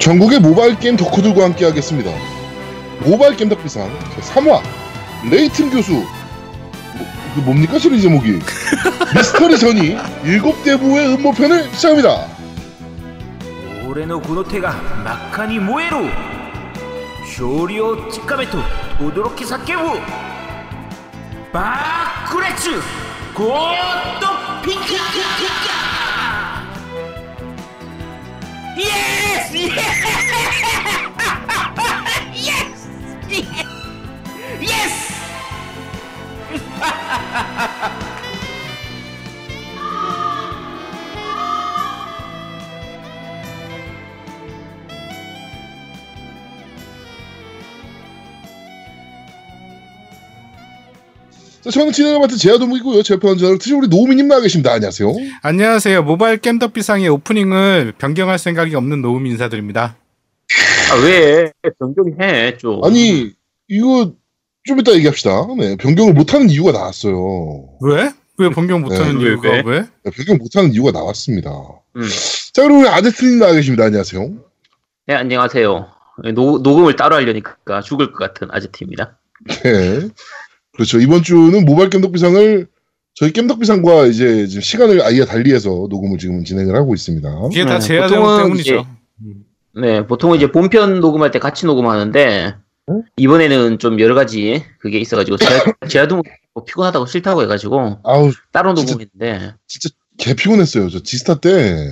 전국의 모바일 게임 덕후들과 함께 하겠습니다. 모바일 게임 덕비상 3화 레이튼 교수. 뭐, 뭡니까 시리즈 제목이? 미스터리 선이 7대부의 음모편을 시작합니다. 俺のこの手が真っ赤に燃える? 勝利を掴めと轟き叫ぶ? 爆熱ゴッドフィンガー! Yes! Yes! Yes! Yes! 자, 저는 진행을 맡은 제아도목이고요. 제 옆에 앉아 트시 우리 노우미님 나와 계십니다. 안녕하세요. 안녕하세요. 모바일 겜덕비상의 오프닝을 변경할 생각이 없는 노움 인사드립니다. 아, 왜? 변경해, 좀. 아니 이거 좀 이따 얘기합시다. 네, 변경을 못하는 이유가 나왔어요. 왜? 왜 변경 못하는 네, 이유가 왜? 왜? 네, 변경 못하는 이유가 나왔습니다. 음. 자 그럼 우리 아제트님 나와 계십니다. 안녕하세요. 네, 안녕하세요. 노, 녹음을 따로 하려니까 죽을 것 같은 아재티입니다. 네. 그렇죠. 이번 주는 모바일 겜덕비상을 저희 겜덕비상과 이제 지금 시간을 아예 달리해서 녹음을 지금 진행을 하고 있습니다. 이게 다 네, 제야 보통은 때문이죠. 네, 보통은 이제 본편 녹음할 때 같이 녹음하는데, 응? 이번에는 좀 여러 가지 그게 있어가지고, 제가, 제아도 뭐 피곤하다고 싫다고 해가지고, 아우 따로 녹음했는데, 진짜 개 피곤했어요. 저 지스타 때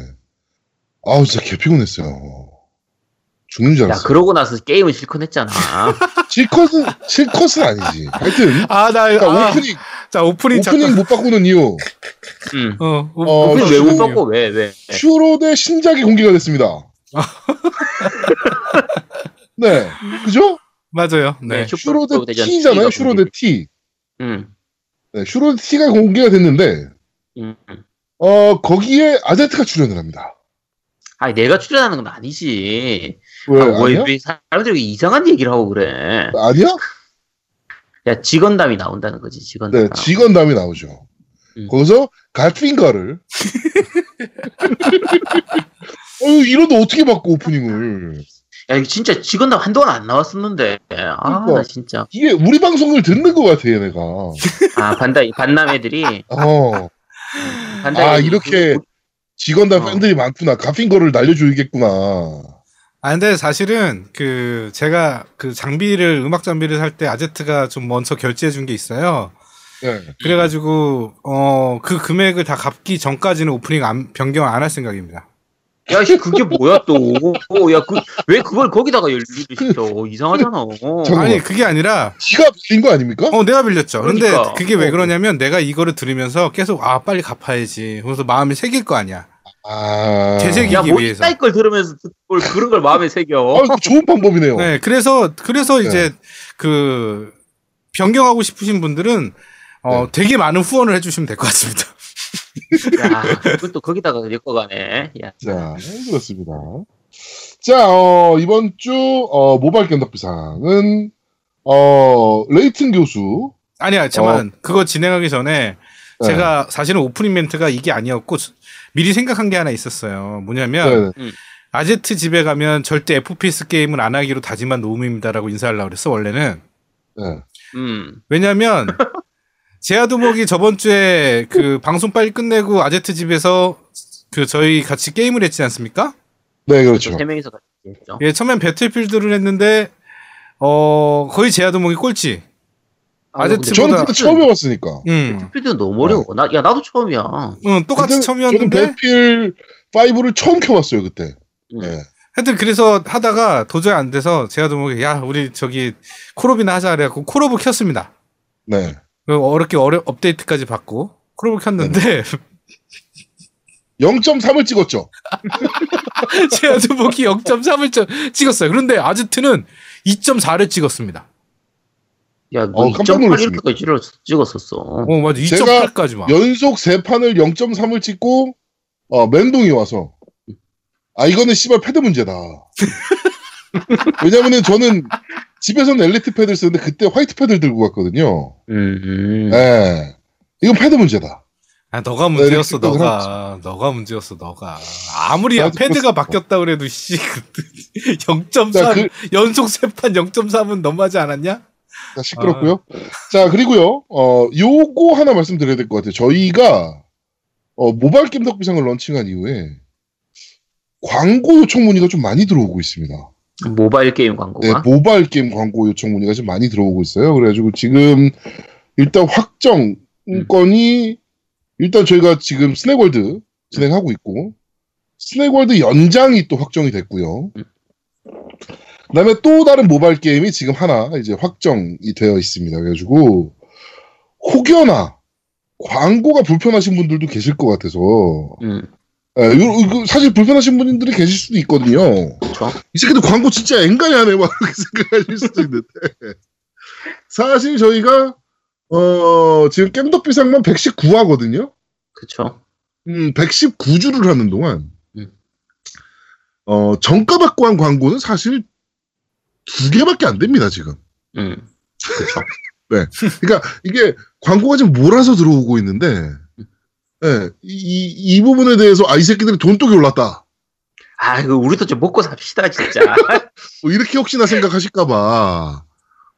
아우 진짜 개 피곤했어요. 죽는 줄 야, 알았어. 그러고 나서 게임은 실컷 했잖아. 실컷은 실컷은 아니지. 하여튼 아, 나, 그러니까 아, 오프닝 자, 오프닝 오프닝 잠깐. 못 바꾸는 이유 응. 어, 오, 어, 오프닝 왜못 슈- 바꿔? 왜, 왜? 슈로데 신작이 공개가 됐습니다. 네, 그죠? 맞아요. 네. 네, 대전 T잖아요. 슈로데 T. 응. 네, 슈로데 T가 공개가 됐는데 응. 응. 어 거기에 아제트가 출연을 합니다. 아니, 내가 출연하는 건 아니지. 왜 아, 왜? 왜 사람들이 이상한 얘기를 하고 그래? 아니야? 야, 직원담이 나온다는 거지, 직원담. 네, 직원담이 나오죠. 음. 거기서 갈핑거를 어유 이러다 어떻게 바꿔 오프닝을? 야, 진짜 직원담 한동안 안 나왔었는데. 아, 그러니까. 나 진짜. 이게 우리 방송을 듣는 것 같아 얘네가. 아, 반다, 반남 애들이. 어. 반다 아 이렇게 그- 직원단 어. 팬들이 많구나. 가핑거를 날려줘야겠구나. 아, 근데 사실은 그 제가 그 장비를 음악 장비를 살 때 아제트가 좀 먼저 결제해 준 게 있어요. 네. 그래가지고 어 그 금액을 다 갚기 전까지는 오프닝 안, 변경 안 할 생각입니다. 야, 씨, 그게 뭐야, 또. 어, 야, 그, 왜 그걸 거기다가 열리를 시켜. 이상하잖아. 잠깐만. 아니 그게 아니라 지가 빌린 거 아닙니까? 어 내가 빌렸죠. 근데 그러니까. 그게 왜 그러냐면 내가 이거를 들으면서 계속 아 빨리 갚아야지. 그래서 마음이 새길 거 아니야. 아. 재색이- 야, 뭐, 위해서. 이따위 걸 들으면서 뭘 그런 걸 마음에 새겨. 아, 좋은 방법이네요. 네, 그래서 그래서 네. 이제 그 변경하고 싶으신 분들은 어 네. 되게 많은 후원을 해주시면 될 것 같습니다. 야, 그걸 또 거기다가 엮어 가네. 야. 자, 그렇습니다. 자, 어, 이번 주, 어, 모바일 견덕비상은, 어, 레이튼 교수. 아니야, 잠깐 그거 진행하기 전에 네. 제가 사실은 오프닝 멘트가 이게 아니었고 미리 생각한 게 하나 있었어요. 뭐냐면 네, 아제트 집에 가면 절대 FPS 게임을 안 하기로 다짐한 노움입니다라고 인사하려고 그랬어 원래는. 네. 음. 왜냐면 제아도목이 저번 주에 그 방송 빨리 끝내고 아제트 집에서 그 저희 같이 게임을 했지 않습니까? 네, 그렇죠. 세 명이서 같이 했죠. 예, 처음엔 배틀필드를 했는데 어 거의 제아도목이 꼴찌. 아제트 저는 그때 처음 해봤으니까. 음, 필드 너무 어려워. 나, 야, 나도 처음이야. 응, 똑같이 그때 처음이었는데 저는 배필 5를 처음 켜봤어요, 그때. 음. 네. 하여튼 그래서 하다가 도저히 안 돼서 제아도목이 야 우리 저기 콜옵이나 하자 그래갖고 콜옵을 켰습니다. 네. 어렵게 어려 업데이트까지 받고 콜옵을 켰는데 0.3을 찍었죠. 제아도목이 0.3을 찍었어요. 그런데 아제트는 2.4를 찍었습니다. 야, 어, 너 깜짝 2.8 놀랐습니다. 이렇게까지 찍었었어. 어 맞아 제가 2.8까지 막. 연속 세 판을 0.3을 찍고, 어, 멘동이 와서, 아, 이거는 씨발 패드 문제다. 왜냐면은 저는 집에서는 엘리트 패드를 쓰는데 그때 화이트 패드를 들고 갔거든요. 음, 음. 예. 이건 패드 문제다. 아, 너가 문제였어, 너가. 너가 문제였어, 너가. 아무리 나도 패드가. 바뀌었다 그래도, 씨, 그, 자, 0.3, 그- 연속 세판 0.3은 너무하지 않았냐? 자, 시끄럽고요. 자, 그리고요, 어, 요거 하나 말씀드려야 될 것 같아요. 저희가, 어, 모바일 게임 덕비상을 런칭한 이후에, 광고 요청 문의가 좀 많이 들어오고 있습니다. 모바일 게임 네, 광고가. 모바일 게임 광고 요청 문의가 좀 많이 들어오고 있어요. 그래가지고 지금, 일단 확정 건이, 일단 저희가 지금 스낵월드 진행하고 있고, 스낵월드 연장이 또 확정이 됐고요. 그 다음에 또 다른 모바일 게임이 지금 하나 이제 확정이 되어 있습니다. 그래가지고, 혹여나 광고가 불편하신 분들도 계실 것 같아서, 음, 예, 요- 이거 사실 불편하신 분들이 계실 수도 있거든요. 그렇죠. 이 새끼들 광고 진짜 앵간히 하네, 막 이렇게 생각하실 수도 있는데. 사실 저희가, 어, 지금 겜덕비상만 119화거든요? 그렇죠. 음, 119주를 하는 동안, 음. 어, 정가 받고 한 광고는 사실 두 개밖에 안 됩니다, 지금. 음, 그렇죠. 그러니까 이게 광고가 지금 몰아서 들어오고 있는데, 예, 이, 이, 이 부분에 대해서, 아, 이 새끼들이 돈독이 올랐다. 아, 이거 우리도 좀 먹고 삽시다, 진짜. 뭐 이렇게 혹시나 생각하실까봐,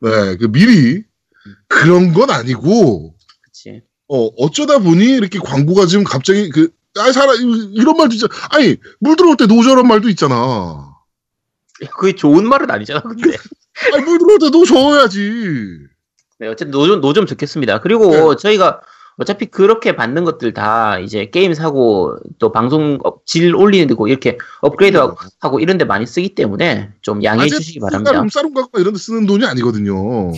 네, 그 미리 그런 건 아니고, 그치. 어, 어쩌다 보니 이렇게 광고가 지금 갑자기 그, 아, 사람, 이런 말도 있잖아. 아니, 물 들어올 때 노저런 말도 있잖아. 그게 좋은 말은 아니잖아, 근데. 아니, 물 들어올 때 노져야지. 네, 어쨌든 노점, 노점 듣겠습니다. 그리고 저희가 어차피 그렇게 받는 것들 다 이제 게임 사고 또 방송 업- 질 올리는 데고 이렇게 업그레이드 하고, 하고 이런 데 많이 쓰기 때문에 좀 양해해 주시기 바랍니다. 룸싸롱 가고 이런 데 쓰는 돈이 아니거든요.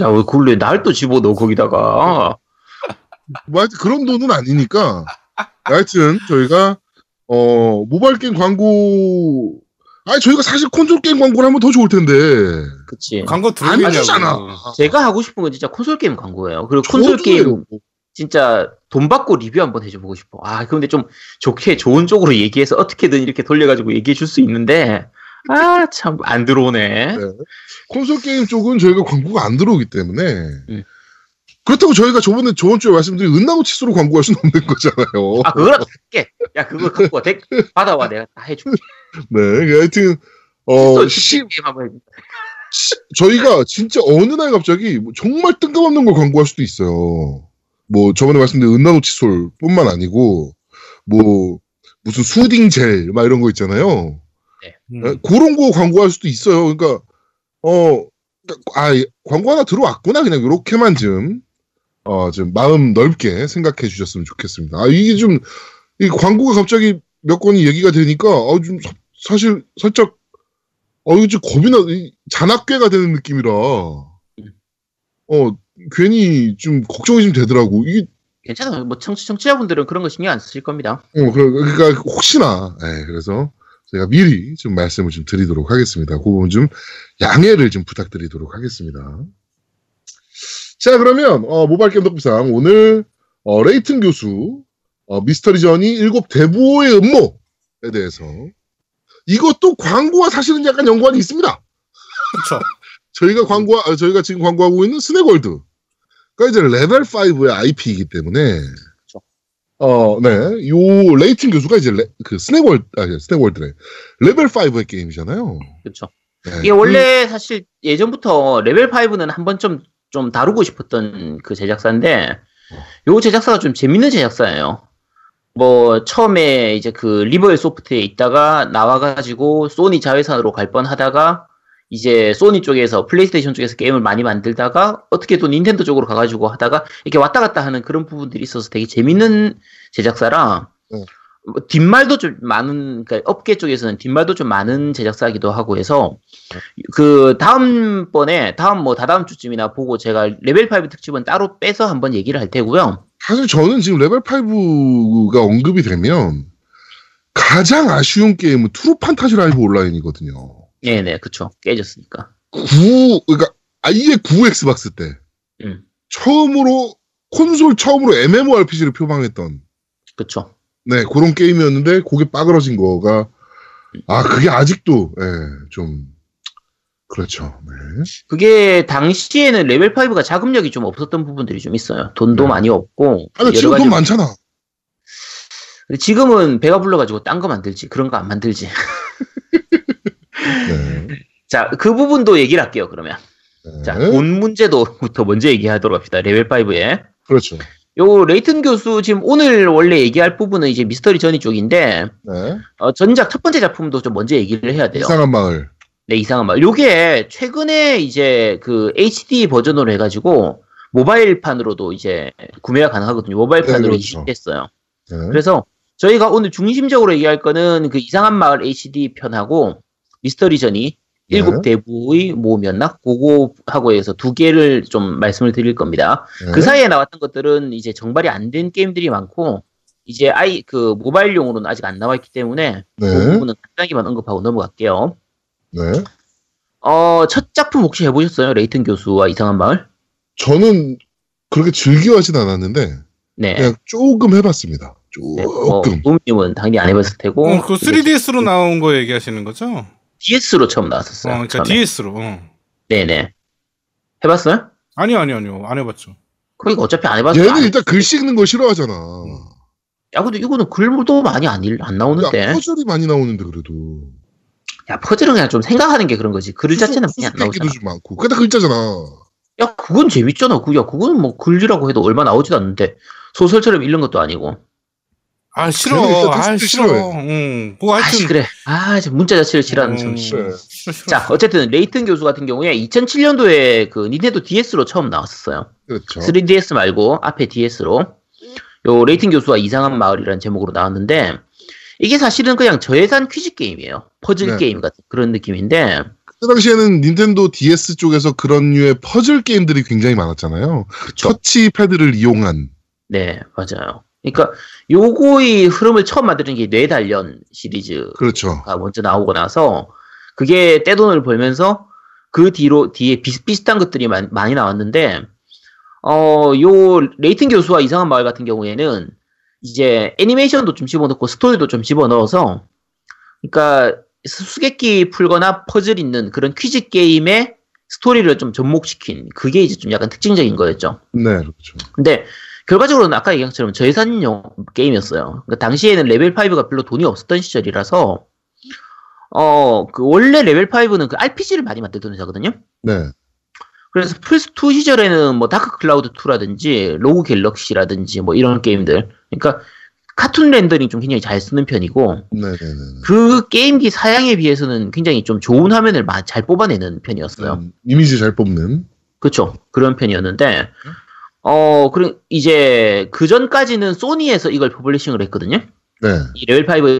야, 왜 그걸 날또 집어넣어, 거기다가. 뭐 하여튼 그런 돈은 아니니까. 하여튼 저희가, 어, 모바일 게임 광고, 아니, 저희가 사실 콘솔 게임 광고를 하면 더 좋을 텐데. 그치. 광고. 하시잖아. 제가 하고 싶은 건 진짜 콘솔 게임 광고예요. 그리고 콘솔. 게임 진짜 돈 받고 리뷰 한번 해줘보고 싶어. 아, 그런데 좀 좋게, 좋은 쪽으로 얘기해서 어떻게든 이렇게 돌려가지고 얘기해 줄 수 있는데, 아, 참, 안 들어오네. 네. 콘솔 게임 쪽은 저희가 광고가 안 들어오기 때문에 음. 그렇다고 저희가 저번에 저번 주에 말씀드린 은나무 치수로 광고할 수는 없는 거잖아요. 아, 그거라도 할게. 야, 그거 갖고 와. 덱 받아와. 내가 다 해줄게. 네, 하여튼 어또 시. 시- 저희가 진짜 어느 날 갑자기 뭐 정말 뜬금없는 걸 광고할 수도 있어요. 뭐 저번에 말씀드린 은나무 칫솔뿐만 아니고 뭐 무슨 수딩 젤 막 이런 거 있잖아요. 음. 에, 그런 거 광고할 수도 있어요. 그러니까 어, 아 예, 광고 하나 들어왔구나 그냥 이렇게만 좀 어, 좀 마음 넓게 생각해 주셨으면 좋겠습니다. 아 이게 좀 이 광고가 갑자기 몇 건이 얘기가 되니까 어, 좀 사- 사실 살짝 어 이거 좀 겁이 나 이, 잔악괴가 되는 느낌이라 어 괜히 좀 걱정이 좀 되더라고. 이게 괜찮아요. 뭐 청취, 청취자분들은 그런 거 신경 안 쓰실 겁니다. 어, 그러- 그러니까 혹시나, 예, 그래서 제가 미리 좀 말씀을 좀 드리도록 하겠습니다. 그 부분 좀 양해를 좀 부탁드리도록 하겠습니다. 자, 그러면, 어, 모바일 겜덕비상 오늘, 어, 레이튼 교수, 어, Mystery Journey 일곱 대부호의 음모에 대해서 이것도 광고와 사실은 약간 연관이 있습니다. 그쵸. 저희가 광고, 아, 저희가 지금 광고하고 있는 스낵월드. 가 이제 레벨 5의 IP이기 때문에. 어, 네. 요, 레이튼 교수가 이제 레, 그 스낵월드, 아, 스낵월드래. 레벨 5의 게임이잖아요. 그렇죠. 네. 이게 원래 사실 예전부터 레벨 5는 한번 좀, 좀 다루고 싶었던 그 제작사인데, 요 제작사가 좀 재밌는 제작사예요. 뭐, 처음에 이제 그 리버힐 소프트에 있다가 나와가지고 소니 자회사로 갈 뻔 하다가, 이제 소니 쪽에서 플레이스테이션 쪽에서 게임을 많이 만들다가 어떻게 또 닌텐도 쪽으로 가가지고 하다가 이렇게 왔다 갔다 하는 그런 부분들이 있어서 되게 재밌는 제작사라 네. 뭐 뒷말도 좀 많은 그러니까 업계 쪽에서는 뒷말도 좀 많은 제작사기도 하고 해서 그 다음 번에 다음 뭐 다다음 주쯤이나 보고 제가 레벨 5 특집은 따로 빼서 한번 얘기를 할 테고요. 사실 저는 지금 레벨 5가 언급이 되면 가장 아쉬운 게임은 True Fantasy Live Online이거든요. 네네 그쵸 깨졌으니까. 9, 그러니까 아예 9 엑스박스 때 음. 처음으로 콘솔 처음으로 MMORPG를 표방했던 그쵸. 네 그런 게임이었는데 그게 빠그러진 거가 아 그게 아직도 예, 좀 그렇죠. 네. 그게 당시에는 레벨 5가 자금력이 좀 없었던 부분들이 좀 있어요. 돈도 네. 많이 없고 아, 근데 지금 돈 많잖아. 지금은 배가 불러가지고 딴 거 만들지 그런 거 안 만들지. 네. 자 그 부분도 얘기를 할게요 그러면. 네. 자돈 문제도부터 먼저 얘기하도록 합시다. 레벨 5에. 그렇죠. 요 레이튼 교수 지금 오늘 원래 얘기할 부분은 이제 Mystery Journey 쪽인데 네. 어, 전작 첫 번째 작품도 좀 먼저 얘기를 해야 돼요. 이상한 마을. 네, 이상한 마을. 요게 최근에 이제 그 HD 버전으로 해가지고 모바일판으로도 이제 구매가 가능하거든요. 모바일판으로 네, 그렇죠. 이식됐어요. 네. 그래서 저희가 오늘 중심적으로 얘기할 거는 그 이상한 마을 HD 편하고 미스터리 전이 네. 일곱 대부의 모험이었나? 그거하고 해서 두 개를 좀 말씀을 드릴 겁니다. 네. 그 사이에 나왔던 것들은 이제 정발이 안 된 게임들이 많고 이제 아이 그 모바일용으로는 아직 안 나와 있기 때문에 그 네. 부분은 간단하게만 언급하고 넘어갈게요. 네. 어, 첫 작품 혹시 해보셨어요? 레이튼 교수와 이상한 마을? 저는 그렇게 즐겨 하진 않았는데 네. 그냥 조금 해봤습니다. 네, 뭐, 조금. 부모님은 당연히 안 해봤을 테고. 어, 그 3DS로 나온 거 얘기하시는 거죠? DS로 처음 어, 나왔었어요. 그러니까 처음에. DS로. 어. 네네. 해봤어요? 아니요, 아니요, 아니요. 안 해봤죠. 그러니까 어차피 안 해봤어. 얘는 일단 글 읽는 거 싫어하잖아. 야, 근데 이거는 글도 많이 안, 일- 안 나오는데. 야, 퍼즐이 많이 나오는데 그래도. 야, 퍼즐은 그냥 좀 생각하는 게 그런 거지. 글 자체는 많이 안 나오잖아. 좀 많고. 그게 다 글자잖아. 야, 그건 재밌잖아. 그, 야, 그건 뭐 글이라고 해도 얼마 나오지도 않는데. 소설처럼 읽는 것도 아니고. 아, 싫어. 아, 싫어. 응. 뭐 하여튼. 아씨, 그래. 아, 저 문자 자체를 싫어하는 참. 음. 싫어, 싫어. 자, 어쨌든 레이튼 교수 같은 경우에 2007년도에 그 닌텐도 DS로 처음 나왔었어요. 그렇죠. 3DS 말고 앞에 DS로 요 레이튼 교수와 이상한 마을이라는 제목으로 나왔는데 이게 사실은 그냥 저예산 퀴즈 게임이에요. 퍼즐 네. 게임 같은 그런 느낌인데 그 당시에는 닌텐도 DS 쪽에서 그런 류의 퍼즐 게임들이 굉장히 많았잖아요. 그쵸? 터치 패드를 이용한. 네, 맞아요. 그러니까 요거의 흐름을 처음 만드는 게 뇌단련 시리즈가 그렇죠. 먼저 나오고 나서 그게 떼돈을 벌면서 그 뒤로 뒤에 비슷비슷한 것들이 많- 많이 나왔는데 어, 요 레이튼 교수와 이상한 마을 같은 경우에는 이제 애니메이션도 좀 집어넣고 스토리도 좀 집어넣어서 그러니까 수수께끼 풀거나 퍼즐 있는 그런 퀴즈 게임의 스토리를 좀 접목시킨 그게 이제 좀 약간 특징적인 거였죠. 네, 그렇죠. 근데 결과적으로는 아까 얘기한 것처럼 저예산용 게임이었어요. 그러니까 당시에는 레벨 5가 별로 돈이 없었던 시절이라서 어, 그 원래 레벨 5는 그 RPG를 많이 만들던 회사거든요. 네. 그래서 플스2 시절에는 뭐 다크 클라우드 2라든지 로그 갤럭시라든지 뭐 이런 게임들. 그러니까 카툰 렌더링 좀 굉장히 잘 쓰는 편이고 네네네. 그 게임기 사양에 비해서는 굉장히 좀 좋은 화면을 마- 잘 뽑아내는 편이었어요. 음, 이미지 잘 뽑는. 그렇죠. 그런 편이었는데 어, 그리고 이제 그 전까지는 소니에서 이걸 publishing을 했거든요. 네. 이 레벨 5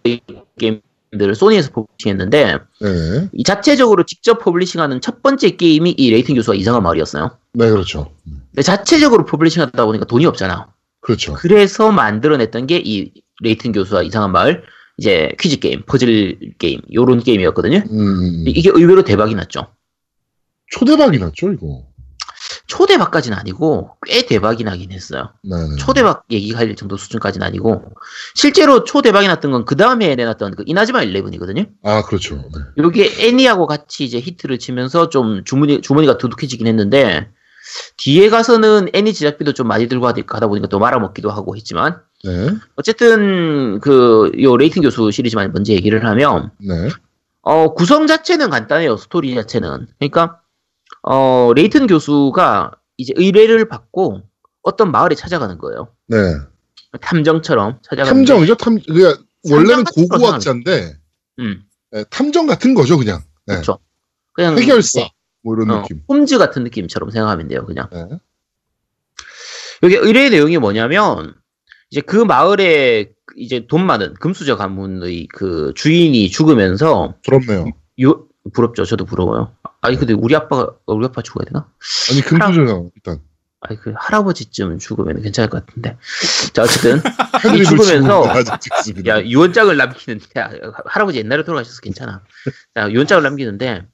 게임들을 소니에서 publishing했는데 네. 이 자체적으로 직접 publishing하는 첫 번째 게임이 이 레이튼 교수와 이상한 마을이었어요. 네, 그렇죠. 근데 자체적으로 publishing하다 보니까 돈이 없잖아. 그렇죠. 그래서 만들어냈던 게 이 레이튼 교수와 이상한 마을 이제 퀴즈 게임, 퍼즐 게임 요런 게임이었거든요. 음, 이게 의외로 대박이 났죠. 초대박이 났죠, 이거. 초대박까지는 아니고 꽤 대박이 나긴 했어요. 네. 초대박 얘기할 정도 수준까지는 아니고 실제로 초대박이 났던 건 그 다음에 내놨던 그 이나즈마 11이거든요. 아, 그렇죠. 네. 요게 애니하고 같이 이제 히트를 치면서 좀 주머니 주머니가 두둑해지긴 했는데 뒤에 가서는 애니 제작비도 좀 많이 들고 가다 보니까 또 말아먹기도 하고 했지만 네. 어쨌든 그 요 레이튼 교수 시리즈만 먼저 얘기를 하면 네. 어 구성 자체는 간단해요 스토리 자체는 그러니까 어 레이튼 교수가 이제 의뢰를 받고 어떤 마을에 찾아가는 거예요 네. 탐정처럼 찾아가는 탐정이죠, 탐, 그러니까 원래는 고고학자인데, 음 네, 탐정 같은 거죠, 그냥. 네. 그렇죠 그냥 해결사. 네, 뭐 이런 어, 느낌. 홈즈 같은 느낌처럼 생각하면 돼요 그냥 네. 여기 의뢰의 내용이 뭐냐면 이제 그 마을에 이제 돈 많은 금수저 가문의 그 주인이 죽으면서 부럽네요. 요 부럽죠 저도 부러워요 아니 근데 우리 아빠가 우리 아빠 죽어야 되나 아니, 금수저가 일단. 아니 그 할아버지쯤 죽으면 괜찮을 것 같은데 자 어쨌든 패드립을 죽으면서. 야 유언장을 남기는데 야, 할아버지 옛날에 돌아가셔서 괜찮아 자 유언장을 남기는데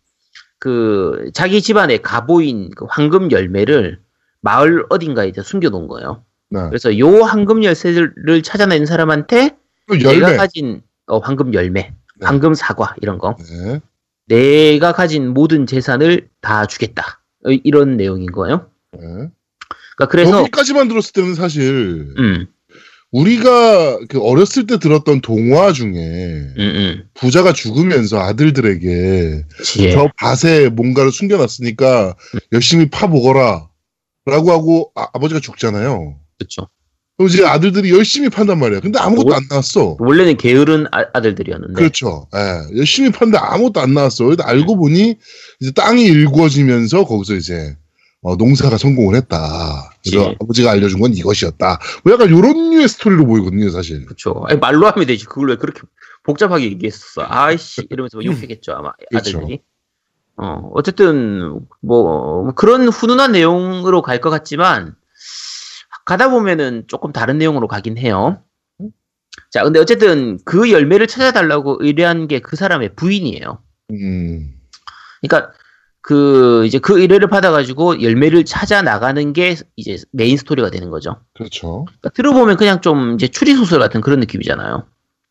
그 자기 집안의 가보인 그 황금 열매를 마을 어딘가에 이제 숨겨놓은 거예요 네. 그래서 요 황금 열쇠를 찾아낸 사람한테 또 내가 열매. 가진 어, 황금 열매 네. 황금 사과 이런 거 네. 내가 가진 모든 재산을 다 주겠다. 어, 이런 내용인 거예요. 네. 그러니까 그래서 여기까지만 들었을 때는 사실 음, 우리가 그 어렸을 때 들었던 동화 중에 음, 음. 부자가 죽으면서 아들들에게 그치. 저 밭에 뭔가를 숨겨놨으니까 열심히 파보거라 라고 하고 아, 버지가 죽잖아요. 그렇죠. 그럼 이제 아들들이 열심히 판단 말이야. 근데 아무것도 안 나왔어. 원래는 게으른 아, 들들이었는데 그렇죠. 예, 열심히 판데 아무것도 안 나왔어. 알고 보니 이제 땅이 일구어지면서 거기서 이제 어, 농사가 성공을 했다. 그래서 예. 아버지가 알려준 건 이것이었다. 뭐 약간 이런 류의 스토리로 보이거든요, 사실. 그렇죠. 아니, 말로 하면 되지. 그걸 왜 그렇게 복잡하게 얘기했었어? 아이씨 이러면서 막 욕하겠죠 아마 그렇죠. 아들들이. 어 어쨌든 뭐 그런 훈훈한 내용으로 갈 것 같지만 가다 보면은 조금 다른 내용으로 가긴 해요. 자, 근데 어쨌든 그 열매를 찾아달라고 의뢰한 게 그 사람의 부인이에요. 음, 그러니까 그 이제 그 의뢰를 받아가지고 열매를 찾아 나가는 게 이제 메인 스토리가 되는 거죠. 그렇죠. 그러니까 들어보면 그냥 좀 이제 추리 소설 같은 그런 느낌이잖아요.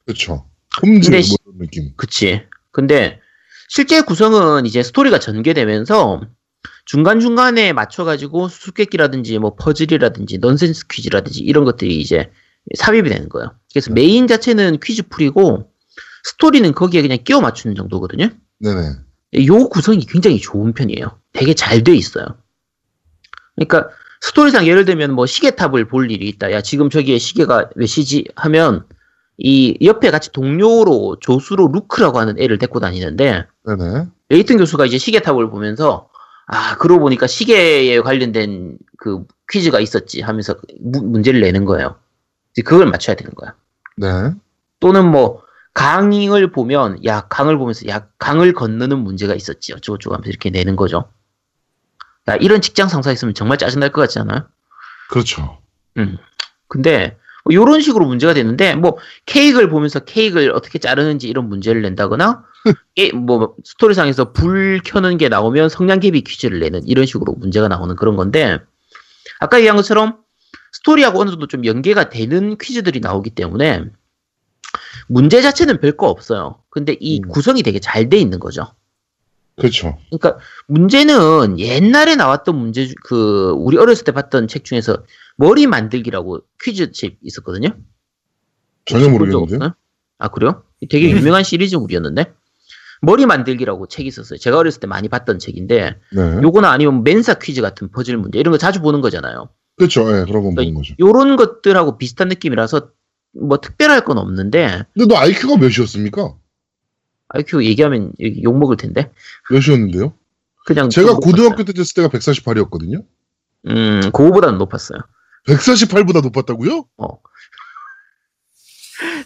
그렇죠. 홈즈 뭐 느낌. 그치. 근데 실제 구성은 이제 스토리가 전개되면서 중간중간에 맞춰가지고 수수께끼라든지 뭐 퍼즐이라든지 넌센스 퀴즈라든지 이런 것들이 이제 삽입이 되는 거예요. 그래서 메인 자체는 퀴즈 풀이고 스토리는 거기에 그냥 끼워 맞추는 정도거든요. 네네. 요 구성이 굉장히 좋은 편이에요. 되게 잘 돼 있어요. 그러니까 스토리상 예를 들면 뭐 시계탑을 볼 일이 있다. 야 지금 저기에 시계가 몇 시지 하면 이 옆에 같이 동료로 조수로 루크라고 하는 애를 데리고 다니는데 네네. 레이튼 교수가 이제 시계탑을 보면서 아 그러고 보니까 시계에 관련된 그 퀴즈가 있었지 하면서 무- 문제를 내는 거예요. 이제 그걸 맞춰야 되는 거야. 네. 또는 뭐 강을 보면 야 강을 보면서 야 강을 건너는 문제가 있었지 어쩌고저쩌고 하면서 이렇게 내는 거죠. 야 이런 직장 상사 있으면 정말 짜증날 것 같지 않아요? 그렇죠. 근데 뭐 이런 식으로 문제가 되는데 뭐 케이크를 보면서 케이크를 어떻게 자르는지 이런 문제를 낸다거나 게- 뭐 스토리상에서 불 켜는 게 나오면 성냥개비 퀴즈를 내는 이런 식으로 문제가 나오는 그런 건데 아까 얘기한 것처럼 스토리하고 어느 정도 좀 연계가 되는 퀴즈들이 나오기 때문에 문제 자체는 별거 없어요. 근데 이 음. 구성이 되게 잘 돼 있는 거죠. 그렇죠. 그러니까 문제는 옛날에 나왔던 문제 주- 그 우리 어렸을 때 봤던 책 중에서 머리 만들기라고 퀴즈집 있었거든요. 전혀 모르겠는데요. 아 그래요? 되게 네. 유명한 시리즈물이었는데 머리 만들기라고 책이 있었어요. 제가 어렸을 때 많이 봤던 책인데 네. 요거나 아니면 멘사 퀴즈 같은 퍼즐 문제 이런 거 자주 보는 거잖아요. 그렇죠. 예, 그런 건 보는 거죠. 요런 것들하고 비슷한 느낌이라서 뭐 특별할 건 없는데 근데 너 IQ가 몇이었습니까? IQ 얘기하면 욕 먹을 텐데 몇이었는데요? 그냥 제가 좀 고등학교 때 됐을 때가 148이었거든요. 음 그거보다는 높았어요. 148보다 높았다고요? 어.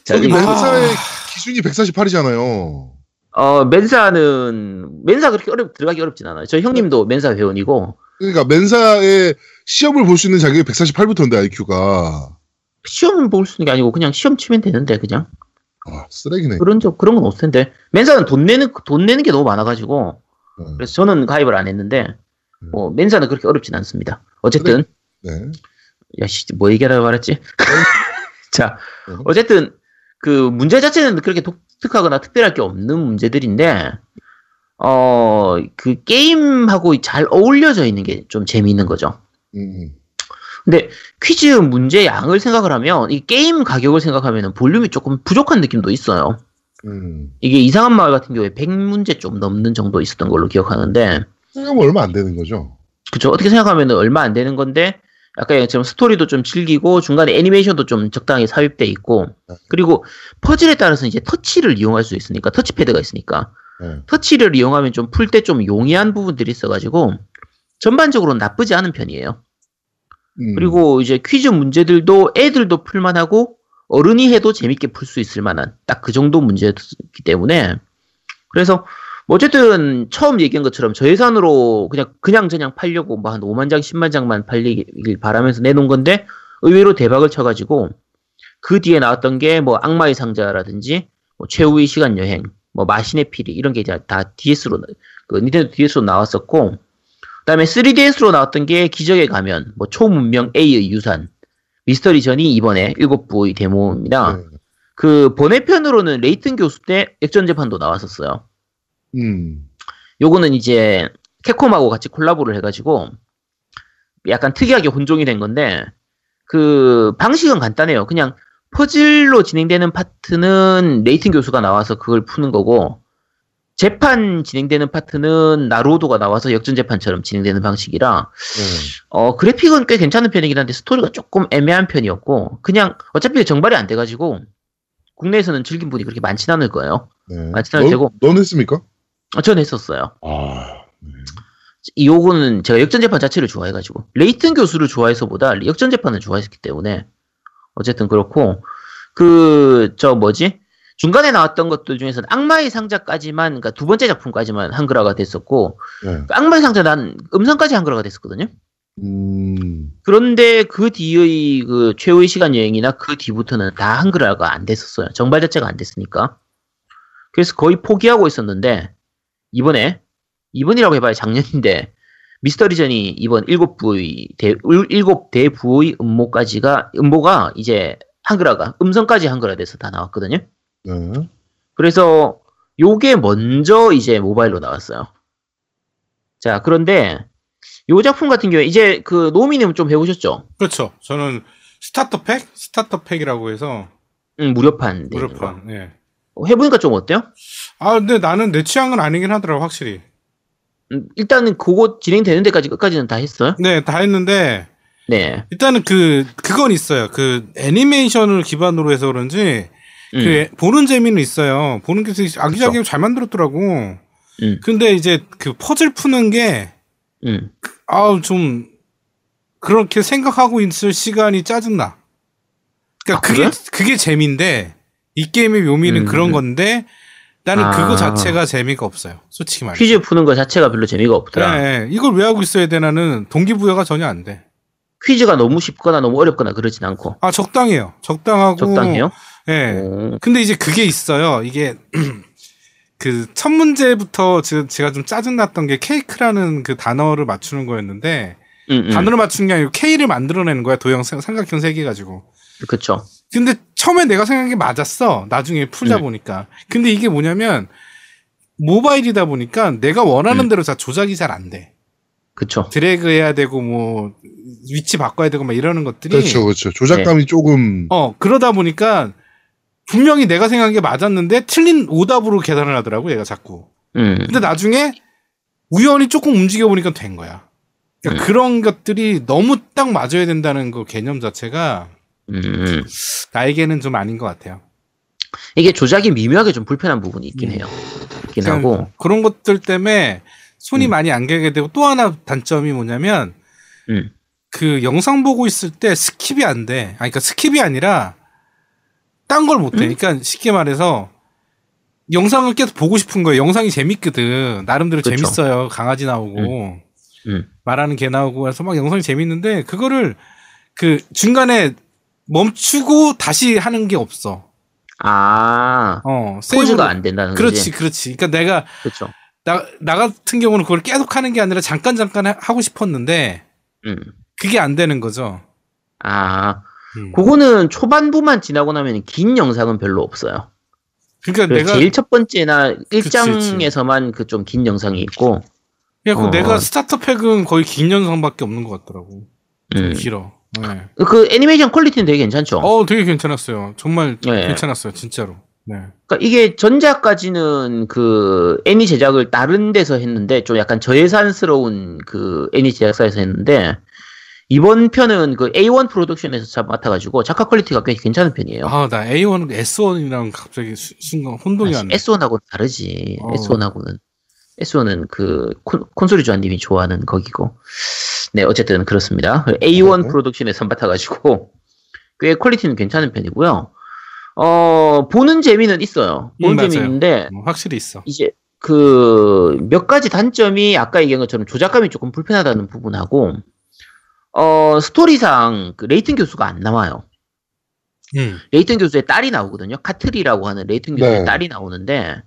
자, 저기 아. 기준이 148이잖아요. 어, 멘사는, 멘사 그렇게 어렵, 들어가기 어렵진 않아요. 저희 형님도 멘사 회원이고, 그러니까 멘사의 시험을 볼 수 있는 자격이 148부터인데 IQ가 시험 볼수 있는 게 아니고, 그냥 시험 치면 되는데, 그냥. 아, 쓰레기네. 그런, 적, 그런 건 없을 텐데. 멘사는 돈 내는, 돈 내는 게 너무 많아가지고, 네. 그래서 저는 가입을 안 했는데, 뭐, 멘사는 그렇게 어렵진 않습니다. 어쨌든, 네. 야, 씨, 뭐 얘기하다가 말했지? 자, 네. 어쨌든, 그, 문제 자체는 그렇게 독 특하거나 특별할 게 없는 문제들인데, 어, 그 게임하고 잘 어울려져 있는 게 좀 재미있는 거죠. 음, 근데 퀴즈 문제 양을 생각을 하면, 이 게임 가격을 생각하면 볼륨이 조금 부족한 느낌도 있어요. 음. 이게 이상한 마을 같은 경우에 100문제 좀 넘는 정도 있었던 걸로 기억하는데, 생각하면 얼마 안 되는 거죠. 그쵸. 어떻게 생각하면 얼마 안 되는 건데, 아까 얘기처럼 스토리도 좀 즐기고, 중간에 애니메이션도 좀 적당히 삽입돼 있고, 그리고 퍼즐에 따라서 이제 터치를 이용할 수 있으니까, 터치패드가 있으니까, 네. 터치를 이용하면 좀 풀 때 좀 용이한 부분들이 있어가지고, 전반적으로 나쁘지 않은 편이에요. 음. 그리고 이제 퀴즈 문제들도 애들도 풀만하고, 어른이 해도 재밌게 풀 수 있을 만한, 딱 그 정도 문제였기 때문에, 그래서, 뭐 어쨌든 처음 얘기한 것처럼 저예산으로 그냥 그냥저냥 팔려고 뭐 한 5만 장, 10만 장만 팔리길 바라면서 내놓은 건데 의외로 대박을 쳐가지고 그 뒤에 나왔던 게 뭐 악마의 상자라든지 뭐 최후의 시간 여행, 뭐 마신의 피리 이런 게 이제 다 DS로 그 닌텐도 DS로 나왔었고 그다음에 3DS로 나왔던 게 기적의 가면, 뭐 초문명 A의 유산, 미스터리 전이 이번에 7부의 데모입니다. 네. 그 번외편으로는 레이튼 교수 때 액전 재판도 나왔었어요. 음. 요거는 이제 캡콤하고 같이 콜라보를 해가지고 약간 특이하게 혼종이 된 건데 그 방식은 간단해요. 그냥 퍼즐로 진행되는 파트는 레이튼 교수가 나와서 그걸 푸는 거고 재판 진행되는 파트는 나루오도가 나와서 역전 재판처럼 진행되는 방식이라 네. 어 그래픽은 꽤 괜찮은 편이긴 한데 스토리가 조금 애매한 편이었고 그냥 어차피 정발이 안 돼가지고 국내에서는 즐긴 분이 그렇게 많진 않을 거예요. 네. 마치 나도 되고. 넌 했습니까? 어, 전 했었어요. 아. 이 요거는 제가 역전재판 자체를 좋아해가지고 레이튼 교수를 좋아해서보다 역전재판을 좋아했기 때문에 어쨌든 그렇고 그 저 뭐지 중간에 나왔던 것들 중에서는 악마의 상자까지만 그러니까 두 번째 작품까지만 한글화가 됐었고 네. 그 악마의 상자 난 음성까지 한글화가 됐었거든요. 음. 그런데 그 뒤의 그 최후의 시간 여행이나 그 뒤부터는 다 한글화가 안 됐었어요. 정발 자체가 안 됐으니까. 그래서 거의 포기하고 있었는데 이번에 이번이라고 해봐야 작년인데 Mystery Journey 이번 일곱 부의 대 일곱 대부의 음모까지가 음모가 이제 한글화가 음성까지 한글화돼서 다 나왔거든요. 네. 그래서 요게 먼저 이제 모바일로 나왔어요. 자 그런데 요 작품 같은 경우에 이제 그 노미님 좀 해보셨죠? 그렇죠. 저는 starter pack? starter 팩이라고 해서 응, 무료판. 무료판. 예. 어, 해보니까 좀 어때요? 아, 근데 나는 내 취향은 아니긴 하더라고, 확실히. 음, 일단은 그거 진행되는 데까지 끝까지는 다 했어요? 네, 다 했는데 네. 일단은 그 그건 있어요. 그 애니메이션을 기반으로 해서 그런지 음, 그 보는 재미는 있어요. 보는 게 되게 아기자기하게 잘 만들었더라고. 음, 근데 이제 그 퍼즐 푸는 게 음. 아우 좀 그렇게 생각하고 있을 시간이 짜증나. 그러니까 아, 그게 그래? 그게 재미인데 이 게임의 묘미는 음, 그런 음. 건데 나는 아. 그거 자체가 재미가 없어요. 솔직히 말해. 퀴즈 푸는 거 자체가 별로 재미가 없더라. 네, 이걸 왜 하고 있어야 되나는 동기부여가 전혀 안 돼. 퀴즈가 너무 쉽거나 너무 어렵거나 그러진 않고. 아 적당해요. 적당하고 적당해요? 예. 오, 근데 이제 그게 있어요. 이게 그 첫 문제부터 제- 제가 좀 짜증났던 게 케이크라는 그 단어를 맞추는 거였는데 음, 음. 단어를 맞추는 게 아니고 K를 만들어내는 거야. 도형 삼- 삼각형 세 개 가지고. 그쵸. 근데 처음에 내가 생각한 게 맞았어. 나중에 풀다 음. 보니까. 근데 이게 뭐냐면 모바일이다 보니까 내가 원하는 음. 대로 다 조작이 잘 안 돼. 그쵸. 드래그 해야 되고 뭐 위치 바꿔야 되고 막 이러는 것들이 그렇죠, 그렇죠. 조작감이 조금 어 그러다 보니까 분명히 내가 생각한 게 맞았는데 틀린 오답으로 계산을 하더라고 얘가 자꾸. 음. 근데 나중에 우연히 조금 움직여 보니까 된 거야. 그러니까 음. 그런 것들이 너무 딱 맞아야 된다는 그 개념 자체가 음. 나에게는 좀 아닌 것 같아요. 이게 조작이 미묘하게 좀 불편한 부분이 있긴 음. 해요. 있긴 그러니까 하고. 그런 것들 때문에 손이 음. 많이 안 가게 되고 또 하나 단점이 뭐냐면 음. 그 영상 보고 있을 때 skip이 안 돼. 아니, 그러니까 skip이 아니라 딴 걸 못 해. 음? 그러니까 쉽게 말해서 영상을 계속 보고 싶은 거예요. 영상이 재밌거든. 나름대로 그쵸. 재밌어요. 강아지 나오고 음. 말하는 개 나오고 해서 막 영상이 재밌는데 그거를 그 중간에 멈추고 다시 하는 게 없어. 아. 어, 세이브를- 안 된다는 그렇지, 거지. 그렇지. 그러니까 내가 그렇죠. 나, 나 같은 경우는 그걸 계속 하는 게 아니라 잠깐 잠깐 하- 하고 싶었는데 음. 그게 안 되는 거죠. 아. 음. 그거는 초반부만 지나고 나면 긴 영상은 별로 없어요. 그러니까 내가 제일 첫 번째나 그치, 1장에서만 그 좀 긴 영상이 있고, 그래갖고 어. 내가 starter pack은 거의 긴 영상밖에 없는 것 같더라고. 좀 음. 길어. 네. 그 애니메이션 quality는 되게 괜찮죠. 어, 되게 괜찮았어요. 정말 네. 괜찮았어요, 진짜로. 네. 그러니까 이게 전작까지는 그 애니 제작을 다른 데서 했는데 좀 약간 저예산스러운 그 애니 제작사에서 했는데 이번 편은 그 A1 프로덕션에서 잘 맡아가지고 작화 quality가 꽤 괜찮은 편이에요. 아, 나 A1, S1이랑 갑자기 수- 순간 혼동이 안 나. S1하고는 다르지. 어. S1하고는 S1은 그 콘, 콘솔이 조아님이 좋아하는 거기고. 네, 어쨌든 그렇습니다. A1 네. 프로덕션에서 맡아가지고 꽤 quality는 괜찮은 편이고요. 어 보는 재미는 있어요. 보는 음. 재미있는데 뭐 확실히 있어. 이제 그 몇 가지 단점이 아까 얘기한 것처럼 조작감이 조금 불편하다는 부분하고 어 스토리상 그 레이튼 교수가 안 나와요. 음. 레이튼 교수의 딸이 나오거든요. 카트리라고 하는 레이튼 교수의 네. 딸이 나오는데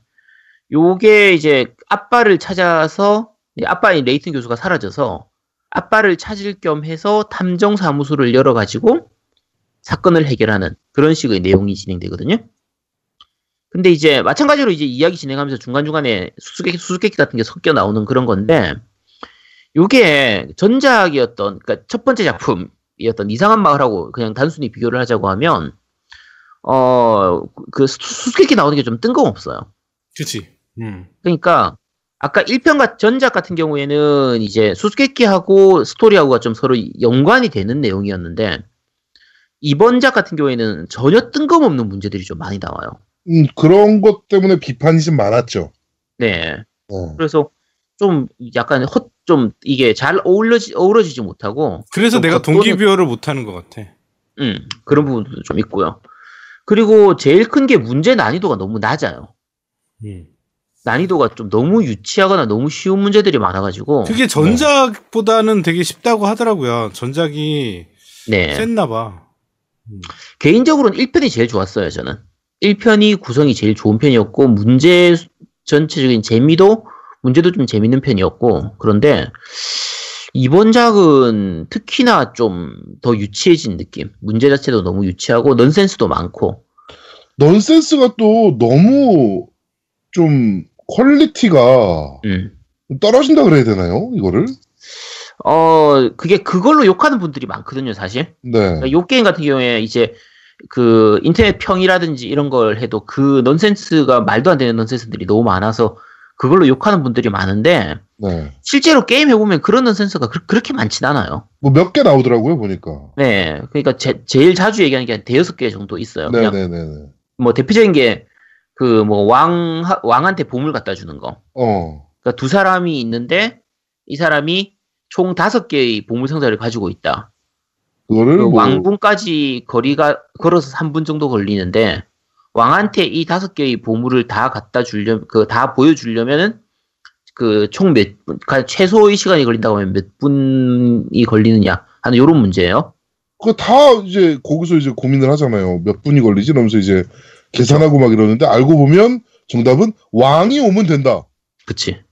요게 이제 아빠를 찾아서 이 아빠인 레이튼 교수가 사라져서 아빠를 찾을 겸 해서 탐정 사무소를 열어 가지고 사건을 해결하는 그런 식의 내용이 진행되거든요. 근데 이제 마찬가지로 이제 이야기 진행하면서 중간중간에 수수께끼, 수수께끼 같은 게 섞여 나오는 그런 건데, 요게 전작이었던, 그러니까 첫 번째 작품이었던 이상한 마을하고 그냥 단순히 비교를 하자고 하면, 어, 그 수- 수수께끼 나오는 게 좀 뜬금없어요. 그치. 음. 그러니까 아까 1편 같 전작 같은 경우에는 이제 수수께끼하고 스토리하고가 좀 서로 연관이 되는 내용이었는데 이번 작 같은 경우에는 전혀 뜬금없는 문제들이 좀 많이 나와요. 음, 그런 것 때문에 비판이 좀 많았죠. 네. 어. 그래서 좀 약간 헛 좀 이게 잘 어울러지 어우러지지 못하고 그래서 좀 내가 동기부여를 못하는 것 같아. 음, 그런 부분도 좀 있고요. 그리고 제일 큰 게 문제 난이도가 너무 낮아요. 음. 난이도가 좀 너무 유치하거나 너무 쉬운 문제들이 많아가지고 그게 전작보다는 되게 쉽다고 하더라고요. 전작이 네. 셌나 봐. 개인적으로는 1편이 제일 좋았어요, 저는. 1편이 구성이 제일 좋은 편이었고, 문제 전체적인 재미도, 문제도 좀 재밌는 편이었고, 그런데, 이번 작은 특히나 좀 더 유치해진 느낌. 문제 자체도 너무 유치하고, 넌센스도 많고, 넌센스가 또 너무 좀 quality가 음. 떨어진다 그래야 되나요? 이거를? 어, 그게 그걸로 욕하는 분들이 많거든요, 사실. 네. 그러니까 요 게임 같은 경우에 이제 그 인터넷 평이라든지 이런 걸 해도 그 넌센스가 말도 안 되는 넌센스들이 너무 많아서 그걸로 욕하는 분들이 많은데 네. 실제로 게임 해보면 그런 넌센스가 그, 렇게 많진 않아요. 뭐 몇 개 나오더라고요, 보니까. 네. 그러니까 제, 제일 자주 얘기하는 게 한 대여섯 개 정도 있어요. 그냥 네네네네. 뭐 대표적인 게 그 뭐 왕, 왕한테 보물 갖다 주는 거. 어. 그러니까 두 사람이 있는데 이 사람이 총 다섯 개의 보물 상자를 가지고 있다. 그거를 그 뭐, 왕궁까지 거리가 걸어서 3분 정도 걸리는데 왕한테 이 다섯 개의 보물을 다 갖다 주려 그 다 보여 주려면은 그 총몇 분, 가- 최소의 시간이 걸린다고 하면 몇 분이 걸리느냐 하는 요런 문제예요. 그거 다 이제 거기서 이제 고민을 하잖아요. 몇 분이 걸리지? 이러면서 이제 계산하고 막 이러는데 알고 보면 정답은 왕이 오면 된다. 그치?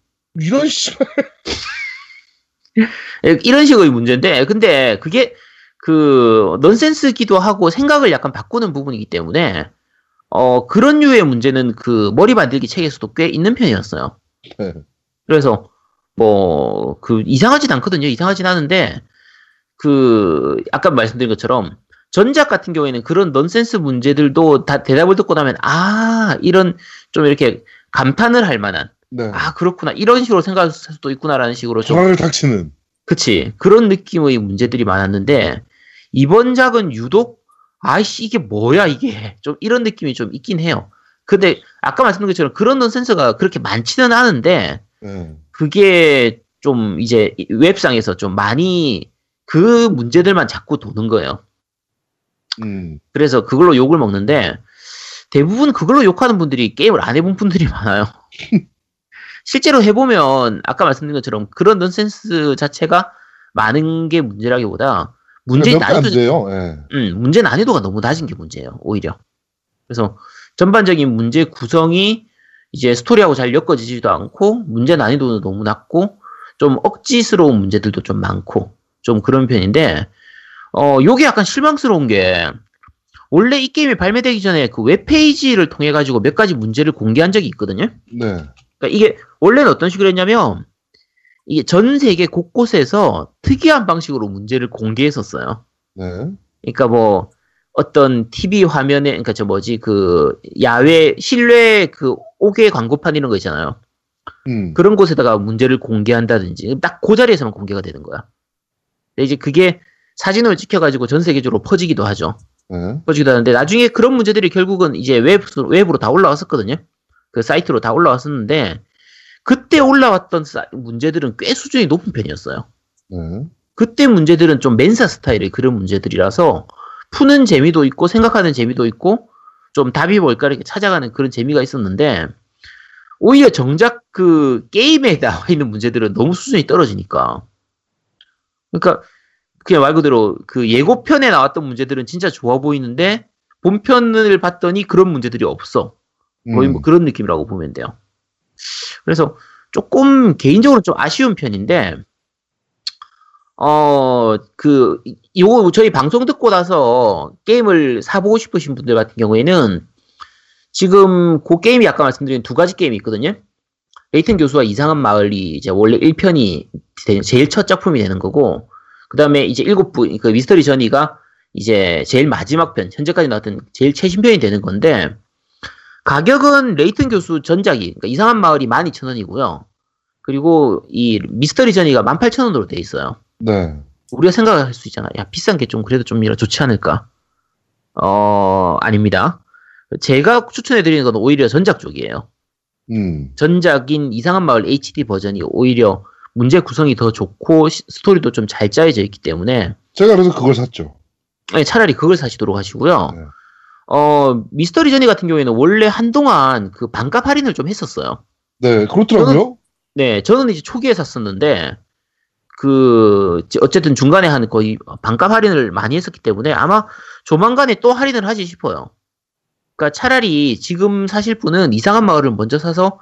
이런 씨. 예, 이런 식의 문제인데 근데 그게 그 넌센스기도 하고 생각을 약간 바꾸는 부분이기 때문에 어 그런 류의 문제는 그 머리 만들기 책에서도 꽤 있는 편이었어요. 네. 그래서 뭐 그 이상하진 않거든요. 이상하진 않은데 그 아까 말씀드린 것처럼 전작 같은 경우에는 그런 넌센스 문제들도 다 대답을 듣고 나면 아 이런 좀 이렇게 감탄을 할 만한 네. 아 그렇구나 이런 식으로 생각할 수도 있구나라는 식으로 좀 닥치는. 그치 그런 느낌의 문제들이 많았는데 이번 작은 유독 아이씨 이게 뭐야 이게 좀 이런 느낌이 좀 있긴 해요. 근데 아까 말씀드린 것처럼 그런 넌센스가 그렇게 많지는 않은데 네. 그게 좀 이제 이 웹상에서 좀 많이 그 문제들만 자꾸 도는 거예요. 음. 그래서 그걸로 욕을 먹는데 대부분 그걸로 욕하는 분들이 게임을 안 해본 분들이 많아요. 실제로 해보면 아까 말씀드린 것처럼 그런 넌센스 자체가 많은 게 문제라기보다 몇개안 난이도 돼요. 예. 음, 문제 난이도가 너무 낮은 게 문제예요, 오히려. 그래서 전반적인 문제 구성이 이제 스토리하고 잘 엮어지지도 않고, 문제 난이도도 너무 낮고, 좀 억지스러운 문제들도 좀 많고, 좀 그런 편인데, 어, 요게 약간 실망스러운 게, 원래 이 게임이 발매되기 전에 그 웹페이지를 통해가지고 몇 가지 문제를 공개한 적이 있거든요? 네. 그러니까 이게 원래는 어떤 식으로 했냐면 이게 전 세계 곳곳에서 특이한 방식으로 문제를 공개했었어요. 네. 그러니까 뭐 어떤 TV 화면에 그러니까 저 뭐지 그 야외 실내 그 옥외 광고판 이런 거 있잖아요. 음. 그런 곳에다가 문제를 공개한다든지 딱 그 자리에서만 공개가 되는 거야. 근데 이제 그게 사진을 찍혀가지고 전 세계적으로 퍼지기도 하죠. 네. 퍼지기도 하는데 나중에 그런 문제들이 결국은 이제 웹, 웹으로 다 올라왔었거든요. 그 사이트로 다 올라왔었는데 그때 올라왔던 사- 문제들은 꽤 수준이 높은 편이었어요. 네. 그때 문제들은 좀 맨사 스타일의 그런 문제들이라서 푸는 재미도 있고 생각하는 재미도 있고 좀 답이 뭘까 이렇게 찾아가는 그런 재미가 있었는데 오히려 정작 그 게임에 나와 있는 문제들은 너무 수준이 떨어지니까 그러니까 그냥 말 그대로 그 예고편에 나왔던 문제들은 진짜 좋아 보이는데 본편을 봤더니 그런 문제들이 없어 거의 뭐 음. 그런 느낌이라고 보면 돼요. 그래서 조금 개인적으로 좀 아쉬운 편인데, 어, 그, 요, 저희 방송 듣고 나서 게임을 사보고 싶으신 분들 같은 경우에는 지금 그 게임이 아까 말씀드린 두 가지 게임이 있거든요. 레이튼 교수와 이상한 마을이 이제 원래 1편이 제일 첫 작품이 되는 거고, 그 다음에 이제 일곱 부, 그 미스터리 저니가 이제 제일 마지막 편, 현재까지 나왔던 제일 최신편이 되는 건데, 가격은 레이튼 교수 전작이, 그러니까 이상한 마을이 12,000원이고요. 그리고 이 미스터리 저니가 18,000원으로 돼 있어요. 네. 우리가 생각할 수 있잖아. 야, 비싼 게 좀 그래도 좀 이라 좋지 않을까? 어, 아닙니다. 제가 추천해드리는 건 오히려 전작 쪽이에요. 음. 전작인 이상한 마을 HD 버전이 오히려 문제 구성이 더 좋고 시- 스토리도 좀 잘 짜여져 있기 때문에 제가 그래서 그걸 샀죠. 네, 차라리 그걸 사시도록 하시고요. 네. 어, 미스터리 저니 같은 경우에는 원래 한동안 그 반값 할인을 좀 했었어요. 네, 그렇더라고요. 네, 저는 이제 초기에 샀었는데, 그, 어쨌든 중간에 한 거의 반값 할인을 많이 했었기 때문에 아마 조만간에 또 할인을 하지 싶어요. 그러니까 차라리 지금 사실 분은 이상한 마을을 먼저 사서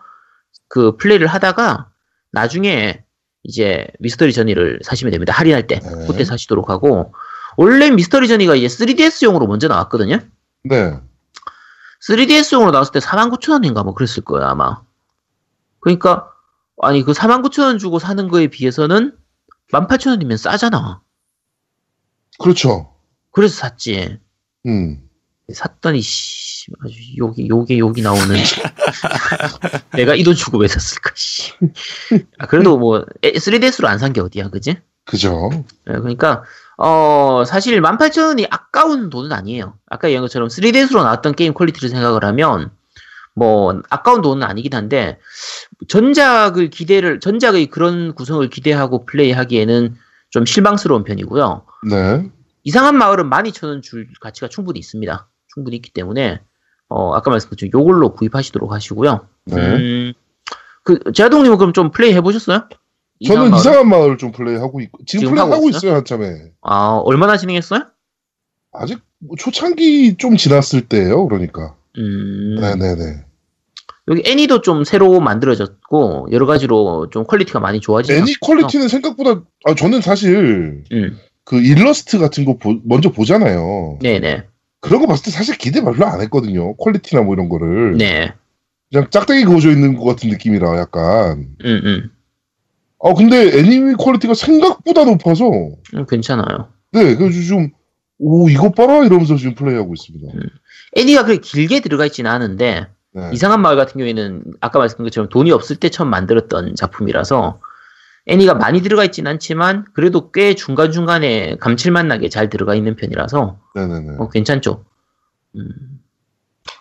그 플레이를 하다가 나중에 이제 미스터리 저니를 사시면 됩니다. 할인할 때. 네. 그때 사시도록 하고, 원래 미스터리 저니가 이제 3DS용으로 먼저 나왔거든요? 네. 3DS용으로 나왔을 때 49,000원인가 뭐 그랬을 거예요, 아마. 그러니까, 아니, 그 49,000원 주고 사는 거에 비해서는 18,000원이면 싸잖아. 그렇죠. 그래서 샀지. 음. 샀더니, 씨, 아주 욕이, 욕에 욕이 나오는. 내가 이 돈 주고 왜 샀을까, 씨. 아, 그래도 뭐, 3DS로 안 산 게 어디야, 그지? 그죠. 네, 그러니까 어 사실 18,000원이 아까운 돈은 아니에요. 아까 얘기한 것처럼 3DS로 나왔던 게임 quality를 생각을 하면 뭐 아까운 돈은 아니긴 한데 전작을 기대를 전작의 그런 구성을 기대하고 플레이하기에는 좀 실망스러운 편이고요. 네. 이상한 마을은 12,000원 줄 가치가 충분히 있습니다. 충분히 있기 때문에 어 아까 말씀드린 요걸로 구입하시도록 하시고요. 네. 음, 그 제아동님은 그럼 좀 플레이 해보셨어요? 저는 마을은? 이상한 마을 좀 플레이하고 있고 지금, 지금 플레이하고 하고 있어요 한참에. 아 얼마나 진행했어요? 아직 뭐 초창기 좀 지났을 때예요. 그러니까. 음, 네네네. 여기 애니도 좀 새로 만들어졌고 여러 가지로 좀 quality가 많이 좋아지죠. 애니 quality는 생각보다 아 저는 사실 음, 그 일러스트 같은 거 보- 먼저 보잖아요. 네네, 그런 거 봤을 때 사실 기대 별로 안 했거든요. quality나 뭐 이런 거를. 네, 그냥 짝대기 그어져 있는 것 같은 느낌이라 약간. 음, 음, 아 근데 애니메 quality가 생각보다 높아서 음, 괜찮아요. 네 그래서 좀 오 이거 봐라 이러면서 지금 플레이하고 있습니다. 애니가 그렇게 길게 들어가 있지는 않은데 네. 이상한 마을 같은 경우에는 아까 말씀드린 것처럼 돈이 없을 때 처음 만들었던 작품이라서 애니가 많이 들어가 있지는 않지만 그래도 꽤 중간 중간에 감칠맛 나게 잘 들어가 있는 편이라서 네네네. 어, 괜찮죠. 음,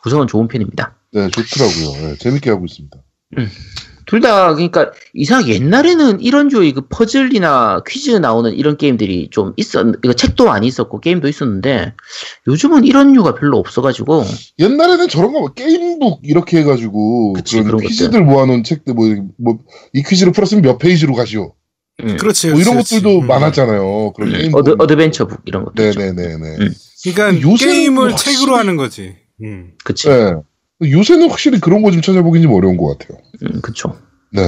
구성은 좋은 편입니다. 네 좋더라고요. 네, 재밌게 하고 있습니다. 둘 다 그러니까 이상하게 옛날에는 이런 류의 그 퍼즐이나 퀴즈 나오는 이런 게임들이 좀 있었 이거 책도 많이 있었고 게임도 있었는데 요즘은 이런 류가 별로 없어가지고 옛날에는 저런 거 게임북 이렇게 해가지고 그치, 그런 그런 퀴즈들 모아놓은 책들 뭐이 퀴즈를 풀었으면 몇 페이지로 가시오. 음, 그렇지. 뭐 이런 그렇지, 것들도. 음. 많았잖아요. 그런 게임. 어드, adventure book 이런 있죠. 네네네네. 음. 그러니까 요새는 게임을 확실히- 책으로 하는 거지. 음. 그치. 네. 요새는 확실히 그런 거 좀 찾아보긴 좀 어려운 것 같아요. 음, 그쵸. 네.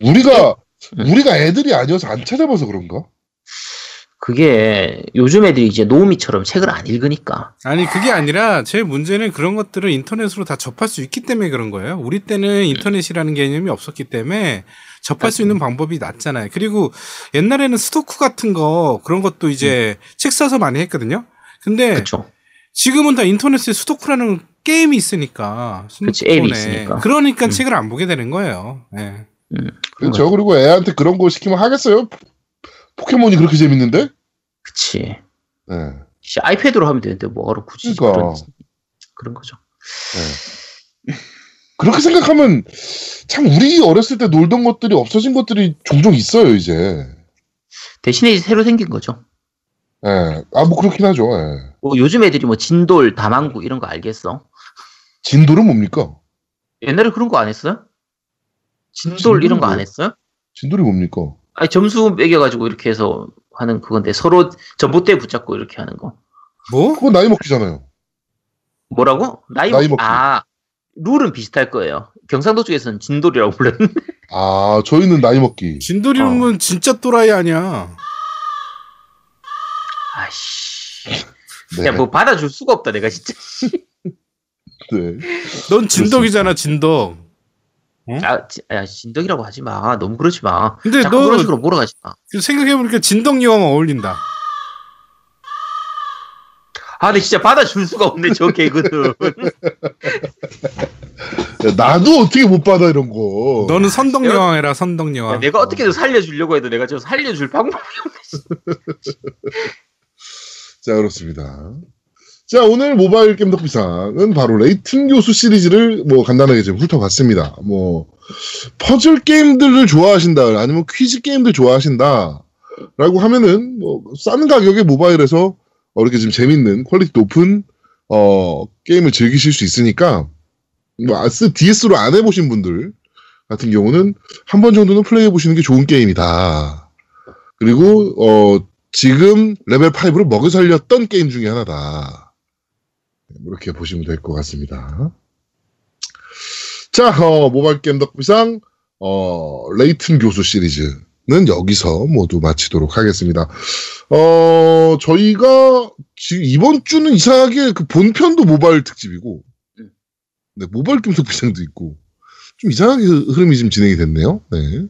우리가 음. 우리가 애들이 아니어서 안 찾아봐서 그런가? 그게 요즘 애들이 이제 노미처럼 책을 안 읽으니까. 아니 그게 아니라 제 문제는 그런 것들을 인터넷으로 다 접할 수 있기 때문에 그런 거예요. 우리 때는 인터넷이라는 개념이 없었기 때문에 접할 수 있는 방법이 낮잖아요. 그리고 옛날에는 스토크 같은 거 그런 것도 이제 책 사서 많이 했거든요. 근데 그쵸. 지금은 다 인터넷에 스토크라는 게임이 있으니까 그치, 앱이 스마트폰에. 있으니까. 그러니까 음. 책을 안 보게 되는 거예요. 네. 음, 그렇죠. 그리고 애한테 그런 거 시키면 하겠어요? 포켓몬이 그렇게 재밌는데? 그치. 네. 씨, 아이패드로 하면 되는데 뭐하러 굳이 그러니까. 그런, 그런 거죠. 네. 그렇게 생각하면 참 우리 어렸을 때 놀던 것들이 없어진 것들이 종종 있어요 이제. 대신에 이제 새로 생긴 거죠. 예. 아뭐 그렇긴 하죠. 예. 뭐 요즘 애들이 뭐 진돌, 다망구 이런 거 알겠어? 진도는 뭡니까? 옛날에 그런 거 안 했어요? 진돌 진돌은 이런 거 안? 했어요? 진돌이 뭡니까? 아니 점수 매겨가지고 이렇게 해서 하는 그건데 서로 전봇대 붙잡고 이렇게 하는 거. 뭐? 그거 나이 먹기잖아요. 뭐라고? 나이, 나이 먹... 먹기. 아 룰은 비슷할 거예요. 경상도 쪽에서는 진돌이라고 불렀는데. 아 저희는 나이 먹기. 진도리는 진짜 또라이 아니야. 아씨. 네. 야뭐 받아줄 수가 없다 내가 진짜. 네. 넌 진덕이잖아 진덕. 야, 지- 야 진덕이라고 하지 마. 너무 그러지 마. 근데 자꾸 너- 그런 식으로 몰아가지 마. 생각해보니까 진덕 여왕 어울린다. 아, 근데 진짜 받아줄 수가 없네 저 개그는. 야, 나도 어떻게 못 받아 이런 거. 너는 선덕 내가- 여왕 해라 선덕 야, 여왕. 내가 어떻게든 살려주려고 해도 내가 저 살려줄 방법이 없네. 자 그렇습니다. 자 오늘 모바일 게임 덕비상은 바로 레이튼 교수 시리즈를 뭐 간단하게 좀 훑어봤습니다. 뭐 퍼즐 게임들을 좋아하신다 아니면 퀴즈 게임들 좋아하신다 라고 하면은 뭐 싼 가격에 모바일에서 어, 이렇게 좀 재밌는 quality 높은 어 게임을 즐기실 수 있으니까 뭐 아스 DS로 안 해보신 분들 같은 경우는 한 번 정도는 플레이해 보시는 게 좋은 게임이다. 그리고 어 지금 레벨 5를 먹여 살렸던 게임 중에 하나다. 네, 이렇게 보시면 될 것 같습니다. 자, 어, 모바일 게임 덕비상, 어, 레이튼 교수 시리즈는 여기서 모두 마치도록 하겠습니다. 어, 저희가 지금 이번 주는 이상하게 그 본편도 모바일 특집이고, 음. 네, 모바일 게임 덕비상도 있고, 좀 이상하게 흐- 흐름이 좀 진행이 됐네요. 네.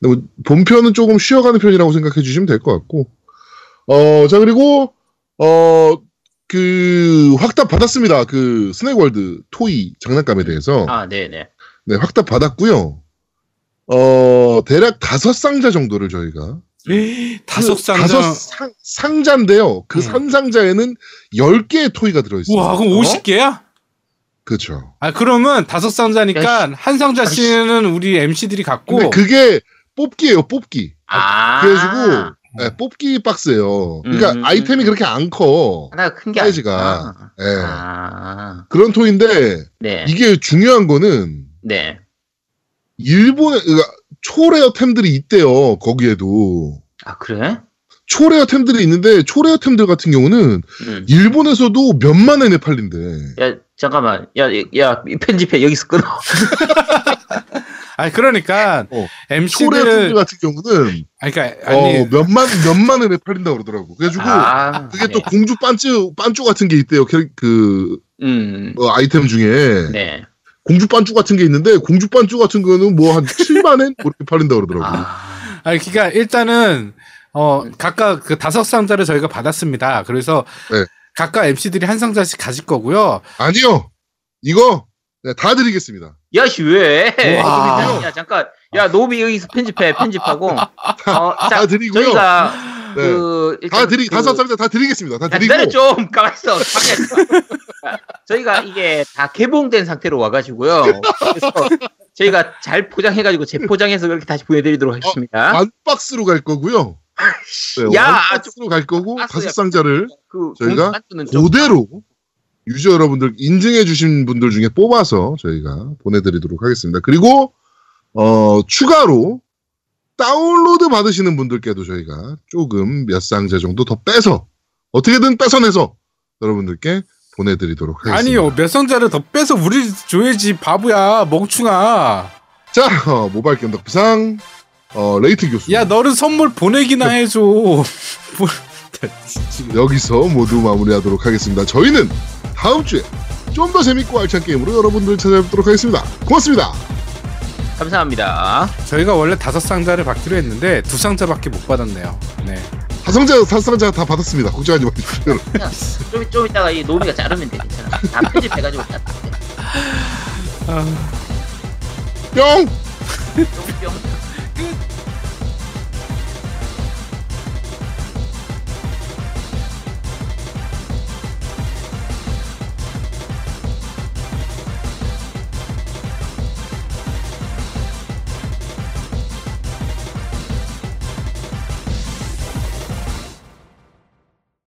뭐 본편은 조금 쉬어가는 편이라고 생각해 주시면 될 것 같고, 어, 자, 그리고, 어, 그, 확답 받았습니다. 그, 스낵월드 toy 장난감에 대해서. 아, 네네. 네, 확답 받았고요. 어, 대략 다섯 상자 정도를 저희가. 다섯 그 상자. 다섯 상, 상자인데요. 그 음. 한 상자에는 10개의 toy가 들어있어요. 우와 그럼 어? 50개야? 그렇죠. 아 그러면 다섯 상자니까 한 상자씩은 우리 MC들이 갖고 근데 그게 뽑기예요, 뽑기. 아. 그래가지고, 네, 뽑기 박스예요. 그러니까 음. 아이템이 그렇게 안 커. 하나가 큰게 사이즈가. 예. 아. 그런 토인데, 네. 이게 중요한 거는, 네. 일본에, 그러니까 초레어템들이 있대요, 거기에도. 아, 그래? 초레어템들이 있는데, 초레어템들 같은 경우는, 음. 일본에서도 몇만 엔에 팔린대. 야, 잠깐만. 야, 야, 이 편집해. 여기서 끊어. 아니 그러니까 어, MC들 같은 경우는, 아니 그러니까 아니 어, 몇만, 몇만 엔에 팔린다고 그러더라고. 그래가지고, 아, 그게 네. 또 공주 반쭈, 반쭈 같은 게 있대요. 그, 음. 어, 아이템 중에. 네. 공주 반쭈 같은 게 있는데, 공주 반쭈 같은 거는 뭐 한 7만 엔? 뭐 이렇게 팔린다고 그러더라고. 아. 아니 그러니까 일단은 어 각각 그 다섯 상자를 저희가 받았습니다. 그래서 네. 각각 MC들이 한 상자씩 가질 거고요. 아니요! 이거, 네, 다 드리겠습니다. 야, 씨, 왜? 와. 야, 잠깐. 야, 노비 여기서 편집해. 편집하고. 어, 다 자, 드리고요. 저희가 네. 그다 일단 드리, 그- 다섯 상자 다 드리겠습니다. 다 야, 드리고. 기다려 좀 가만 있어. 방해했어. 저희가 이게 다 개봉된 상태로 와가지고요. 그래서 저희가 잘 포장해가지고 재포장해서 그렇게 다시 보내드리도록 하겠습니다. 만 박스로 갈 거고요. 네, 야, 원 박스로 갈 거고 박스야. 다섯 상자를 그 저희가 그대로 유저 여러분들 인증해 주신 분들 중에 뽑아서 저희가 보내드리도록 하겠습니다. 그리고 어 추가로 다운로드 받으시는 분들께도 저희가 조금 몇 상자 정도 더 빼서 어떻게든 뺏어내서 여러분들께 보내드리도록 하겠습니다. 아니요 몇 상자를 더 빼서 우리 줘야지 바보야 멍충아. 자 어, 모바일 게임 덕비상 어, 레이튼 교수 야 너는 선물 보내기나 해줘. 뭘- 지금 여기서 모두 마무리하도록 하겠습니다. 저희는 다음 주에 좀 더 재밌고 알찬 게임으로 여러분들 찾아뵙도록 하겠습니다. 고맙습니다. 감사합니다. 저희가 원래 다섯 상자를 받기로 했는데 두 상자밖에 못 받았네요. 네. 다성자 다성자 다 받았습니다. 걱정하지. 그냥 좀, 좀 이따가 이 노비가 자르면 돼. 괜찮아. 다 편집해가지고 다 돼. 아, 뿅. 뿅, 뿅. 끝.